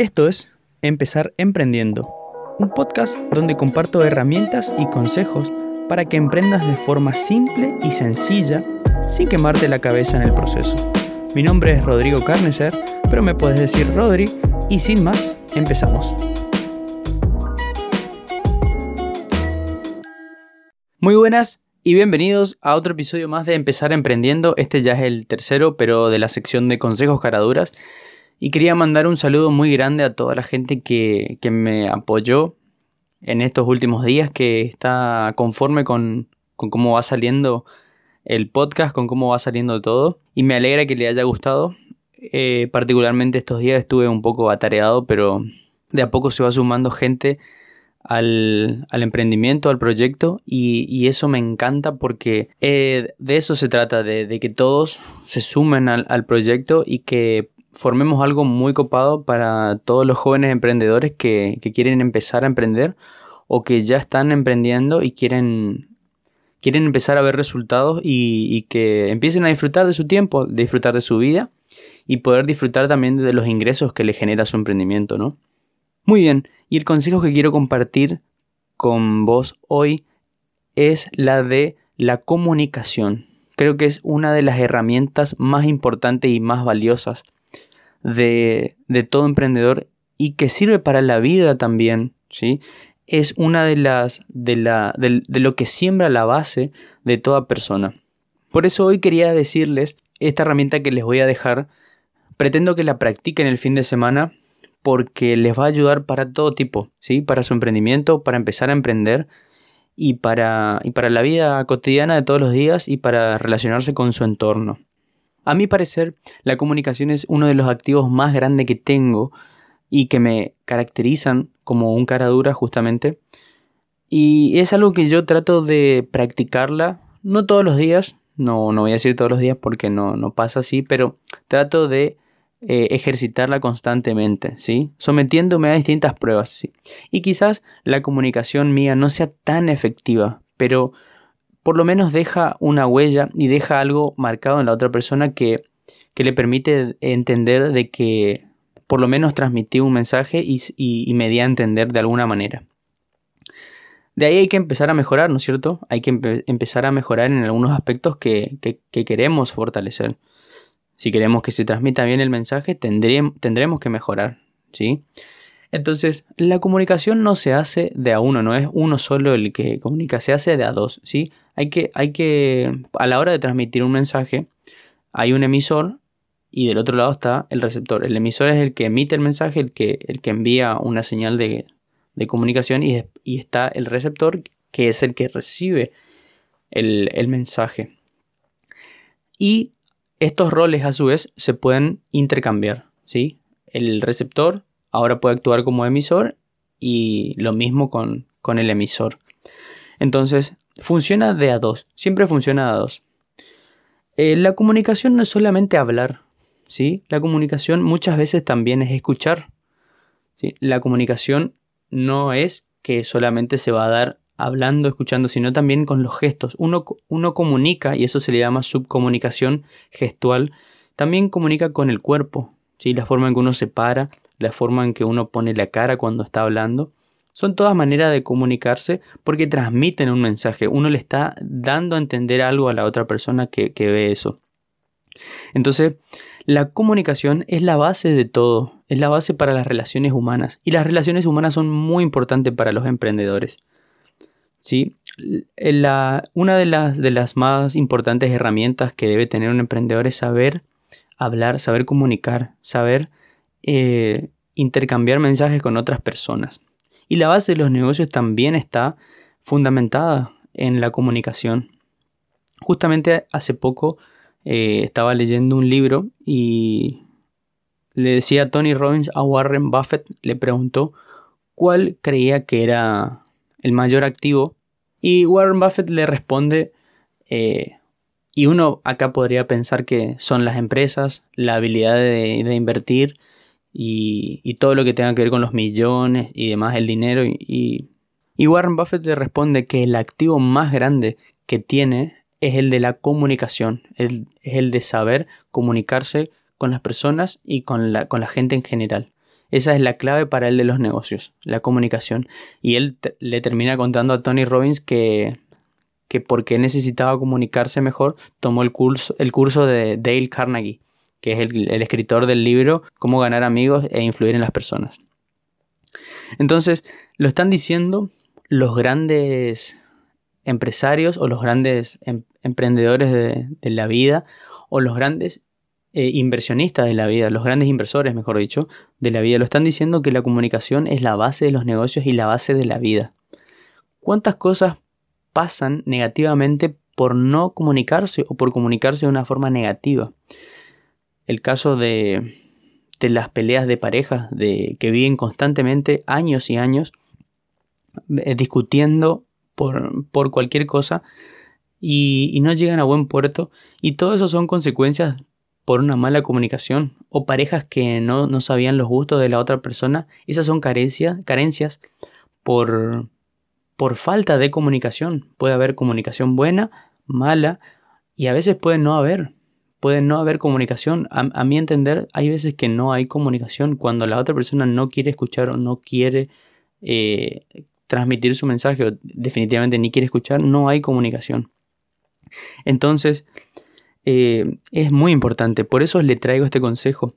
Esto es Empezar Emprendiendo, un podcast donde comparto herramientas y consejos para que emprendas de forma simple y sencilla sin quemarte la cabeza en el proceso. Mi nombre es Rodrigo Carneser, pero me puedes decir Rodri y sin más, empezamos. Muy buenas y bienvenidos a otro episodio más de Empezar Emprendiendo. Este ya es el tercero, pero de la sección de consejos caraduras. Y quería mandar un saludo muy grande a toda la gente que, me apoyó en estos últimos días, que está conforme con, cómo va saliendo el podcast, con cómo va saliendo todo. Y me alegra que le haya gustado. Eh, particularmente estos días estuve un poco atareado, pero de a poco se va sumando gente al, emprendimiento, al proyecto y, eso me encanta porque eh, de eso se trata, de, que todos se sumen al, al, proyecto y que formemos algo muy copado para todos los jóvenes emprendedores que, quieren empezar a emprender o que ya están emprendiendo y quieren, quieren empezar a ver resultados y, que empiecen a disfrutar de su tiempo, disfrutar de su vida y poder disfrutar también de los ingresos que le genera su emprendimiento, ¿no? Muy bien, y el consejo que quiero compartir con vos hoy es la de la comunicación. Creo que es una de las herramientas más importantes y más valiosas de, todo emprendedor y que sirve para la vida también, ¿sí? Es una de las de, la, de, lo que siembra la base de toda persona. Por eso hoy quería decirles esta herramienta que les voy a dejar. Pretendo que la practiquen el fin de semana porque les va a ayudar para todo tipo, ¿sí? Para su emprendimiento, para empezar a emprender y para, y para la vida cotidiana de todos los días y para relacionarse con su entorno. A mi parecer, la comunicación es uno de los activos más grandes que tengo y que me caracterizan como un cara dura justamente. Y es algo que yo trato de practicarla, no todos los días, no, no voy a decir todos los días porque no, no pasa así, pero trato de eh, ejercitarla constantemente, ¿sí? Sometiéndome a distintas pruebas, ¿sí? Y quizás la comunicación mía no sea tan efectiva, pero por lo menos deja una huella y deja algo marcado en la otra persona que, le permite entender de que por lo menos transmití un mensaje y, me di a entender de alguna manera. De ahí hay que empezar a mejorar, ¿no es cierto? Hay que empezar a mejorar en algunos aspectos que, queremos fortalecer. Si queremos que se transmita bien el mensaje, tendremos que mejorar, ¿sí? Entonces, la comunicación no se hace de a uno, no es uno solo el que comunica, se hace de a dos, ¿sí? Hay que, hay que, a la hora de transmitir un mensaje, hay un emisor y del otro lado está el receptor. El emisor es el que emite el mensaje, el que, el que envía una señal de, comunicación y, está el receptor que es el que recibe el, el mensaje. Y estos roles a su vez se pueden intercambiar, ¿sí? El receptor ahora puede actuar como emisor y lo mismo con, el emisor. Entonces, funciona de a dos, siempre funciona de a dos. Eh, la comunicación no es solamente hablar, ¿sí? La comunicación muchas veces también es escuchar. ¿sí? La comunicación no es que solamente se va a dar hablando, escuchando, sino también con los gestos. Uno, uno comunica, y eso se le llama subcomunicación gestual, también comunica con el cuerpo, ¿sí? la forma en que uno se para, la forma en que uno pone la cara cuando está hablando. Son todas maneras de comunicarse porque transmiten un mensaje. Uno le está dando a entender algo a la otra persona que, ve eso. Entonces, la comunicación es la base de todo, es la base para las relaciones humanas. Y las relaciones humanas son muy importantes para los emprendedores. ¿Sí? Una de las, de las más importantes herramientas que debe tener un emprendedor es saber hablar, saber comunicar, saber eh, intercambiar mensajes con otras personas. Y la base de los negocios también está fundamentada en la comunicación. Justamente hace poco eh, estaba leyendo un libro y le decía Tony Robbins a Warren Buffett, le preguntó cuál creía que era el mayor activo y Warren Buffett le responde, eh, y uno acá podría pensar que son las empresas, la habilidad de invertir, y, todo lo que tenga que ver con los millones y demás, el dinero. Y, Warren Buffett le responde que el activo más grande que tiene es el de la comunicación, es el de saber comunicarse con las personas y con la, con la gente en general. Esa es la clave para él de los negocios, la comunicación. Y él le termina contando a Tony Robbins que, que porque necesitaba comunicarse mejor, tomó el curso, el curso de Dale Carnegie, que es el, escritor del libro Cómo ganar amigos e influir en las personas. Entonces, lo están diciendo los grandes empresarios o los grandes em, emprendedores de, la vida o los grandes eh, inversionistas de la vida, los grandes inversores, mejor dicho, de la vida, lo están diciendo que la comunicación es la base de los negocios y la base de la vida. ¿Cuántas cosas pasan negativamente por no comunicarse o por comunicarse de una forma negativa? El caso de, de las peleas de parejas de, que viven constantemente años y años eh, discutiendo por, por cualquier cosa y, no llegan a buen puerto. Y todo eso son consecuencias por una mala comunicación o parejas que no, no sabían los gustos de la otra persona. Esas son carencias, carencias por, por falta de comunicación. Puede haber comunicación buena, mala y a veces puede no haber. Puede no haber comunicación. A, mi entender, hay veces que no hay comunicación cuando la otra persona no quiere escuchar o no quiere eh, transmitir su mensaje o definitivamente ni quiere escuchar, no hay comunicación. Entonces, eh, es muy importante, por eso le traigo este consejo.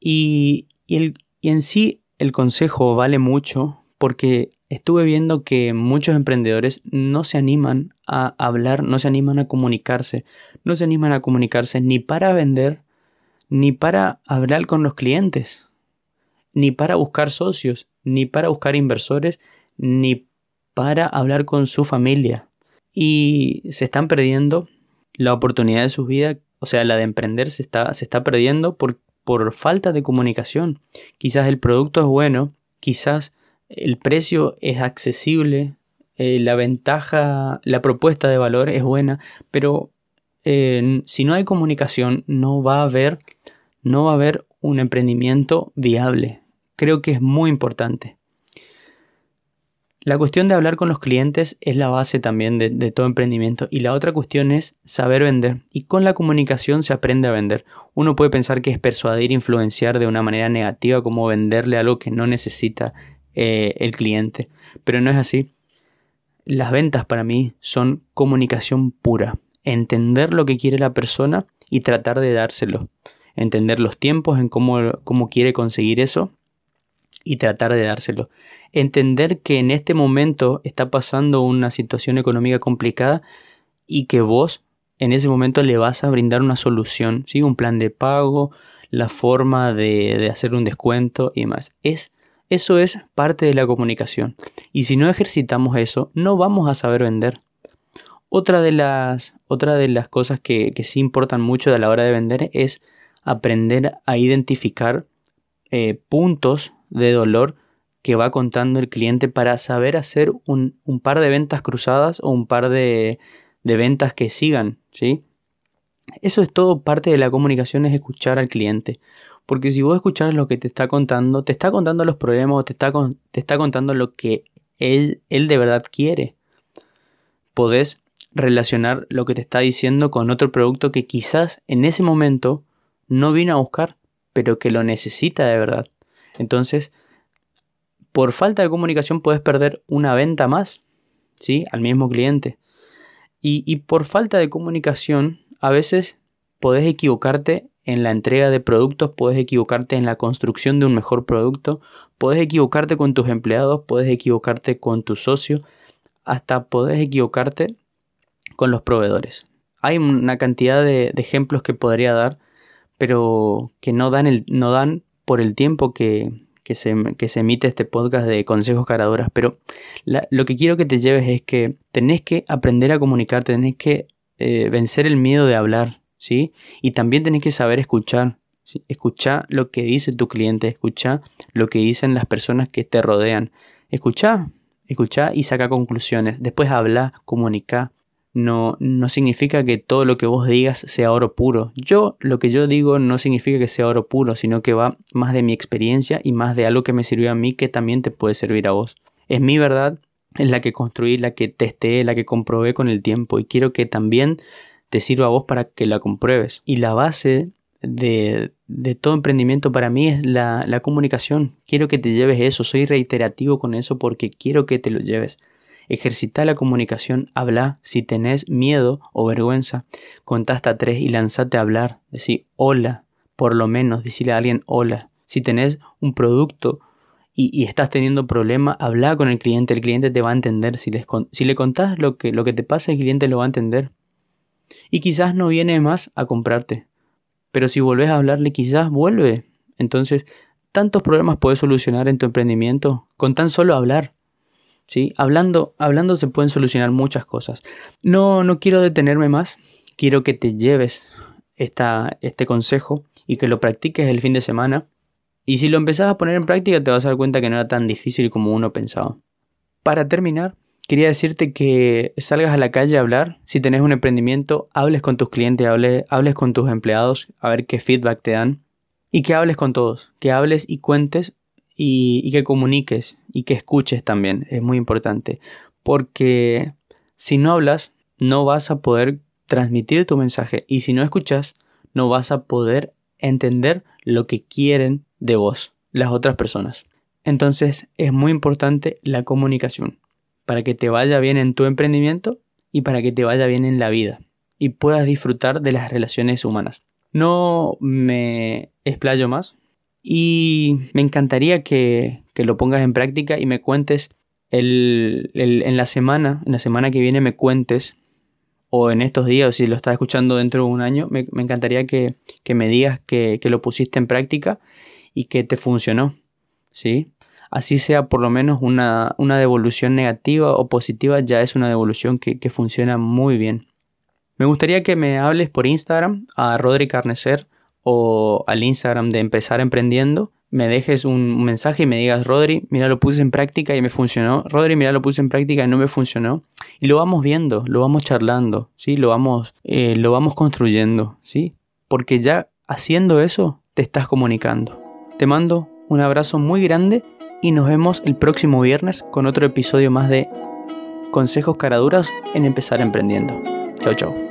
Y, y, en sí el consejo vale mucho porque estuve viendo que muchos emprendedores no se animan a hablar, no se animan a comunicarse, no se animan a comunicarse ni para vender, ni para hablar con los clientes, ni para buscar socios, ni para buscar inversores, ni para hablar con su familia. Y se están perdiendo la oportunidad de su vida, o sea, la de emprender se está, se está perdiendo por, por falta de comunicación. Quizás el producto es bueno, quizás el precio es accesible, eh, la ventaja, la propuesta de valor es buena, pero eh, si no hay comunicación no va a haber, no va a haber un emprendimiento viable. Creo que es muy importante. La cuestión de hablar con los clientes es la base también de, todo emprendimiento y la otra cuestión es saber vender y con la comunicación se aprende a vender. Uno puede pensar que es persuadir, influenciar de una manera negativa como venderle algo que no necesita eh, el cliente, pero no es así. Las ventas para mí son comunicación pura, entender lo que quiere la persona y tratar de dárselo, entender los tiempos en cómo, cómo quiere conseguir eso y tratar de dárselo. Entender que en este momento está pasando una situación económica complicada y que vos en ese momento le vas a brindar una solución, ¿sí? un plan de pago, la forma de, hacer un descuento y demás. Es, eso es parte de la comunicación. Y si no ejercitamos eso, no vamos a saber vender. Otra de las, de las cosas que, que sí importan mucho a la hora de vender es aprender a identificar eh, puntos de dolor que va contando el cliente para saber hacer un, par de ventas cruzadas o un par de, ventas que sigan, ¿sí? Eso es todo parte de la comunicación, es escuchar al cliente. Porque si vos escuchas lo que te está contando, te está contando los problemas o te está, te está contando lo que él, él de verdad quiere. Podés relacionar lo que te está diciendo con otro producto que quizás en ese momento no vino a buscar, pero que lo necesita de verdad. Entonces, por falta de comunicación puedes perder una venta más, ¿sí? Al mismo cliente. Y, por falta de comunicación, a veces podés equivocarte en la entrega de productos, puedes equivocarte en la construcción de un mejor producto, puedes equivocarte con tus empleados, puedes equivocarte con tu socio, hasta puedes equivocarte con los proveedores. Hay una cantidad de, ejemplos que podría dar, pero que no dan, el, no dan por el tiempo que, se, emite este podcast de consejos caraduras, pero lo que quiero que te lleves es que tenés que aprender a comunicarte, tenés que eh, vencer el miedo de hablar, ¿sí? Y también tenés que saber escuchar. ¿sí? Lo que dice tu cliente, escucha lo que dicen las personas que te rodean. Escucha, escucha y saca conclusiones. Después habla, comunica, no, no significa que todo lo que vos digas sea oro puro. Yo, lo que yo digo no significa que sea oro puro, sino que va más de mi experiencia y más de algo que me sirvió a mí que también te puede servir a vos. Es mi verdad, es la que construí, la que testé, la que comprobé con el tiempo y quiero que también te sirva a vos para que la compruebes. Y la base de, todo emprendimiento para mí es la, la comunicación. Quiero que te lleves eso, soy reiterativo con eso porque quiero que te lo lleves. Ejercita la comunicación, habla. Si tenés miedo o vergüenza, contá hasta tres y lanzate a hablar. Decí hola, por lo menos, decirle a alguien hola. Si tenés un producto y, estás teniendo problemas, habla con el cliente, el cliente te va a entender. Si, si le contás lo que, lo que te pasa, el cliente lo va a entender. Y quizás no viene más a comprarte. Pero si volvés a hablarle, quizás vuelve. Entonces, tantos problemas puedes solucionar en tu emprendimiento con tan solo hablar. ¿sí? Hablando, hablando se pueden solucionar muchas cosas. No, no quiero detenerme más, quiero que te lleves esta, este consejo y que lo practiques el fin de semana. Y si lo empezás a poner en práctica te vas a dar cuenta que no era tan difícil como uno pensaba. Para terminar, quería decirte que salgas a la calle a hablar. Si tenés un emprendimiento, hables con tus clientes, hables, con tus empleados, a ver qué feedback te dan. Y que hables con todos, que hables y cuentes y, que comuniques y que escuches también. Es muy importante. Porque si no hablas, no vas a poder transmitir tu mensaje. Y si no escuchas, no vas a poder entender lo que quieren de vos las otras personas. Entonces es muy importante la comunicación para que te vaya bien en tu emprendimiento y para que te vaya bien en la vida y puedas disfrutar de las relaciones humanas. No me explayo más, y me encantaría que, lo pongas en práctica y me cuentes el, en la semana, en la semana que viene me cuentes, o en estos días, si lo estás escuchando dentro de un año, me, encantaría que, me digas que, lo pusiste en práctica y que te funcionó. ¿Sí? Así sea por lo menos una, devolución negativa o positiva, ya es una devolución que, que funciona muy bien. Me gustaría que me hables por Instagram a Rodri Carnecer o al Instagram de Empezar Emprendiendo, me dejes un mensaje y me digas, Rodri, mira, lo puse en práctica y me funcionó. Rodri, mira, lo puse en práctica y no me funcionó. Y lo vamos viendo, lo vamos charlando, ¿sí? Lo vamos, eh, lo vamos construyendo, ¿sí? Porque ya haciendo eso, te estás comunicando. Te mando un abrazo muy grande y nos vemos el próximo viernes con otro episodio más de Consejos Caraduras en Empezar Emprendiendo. Chao, chao.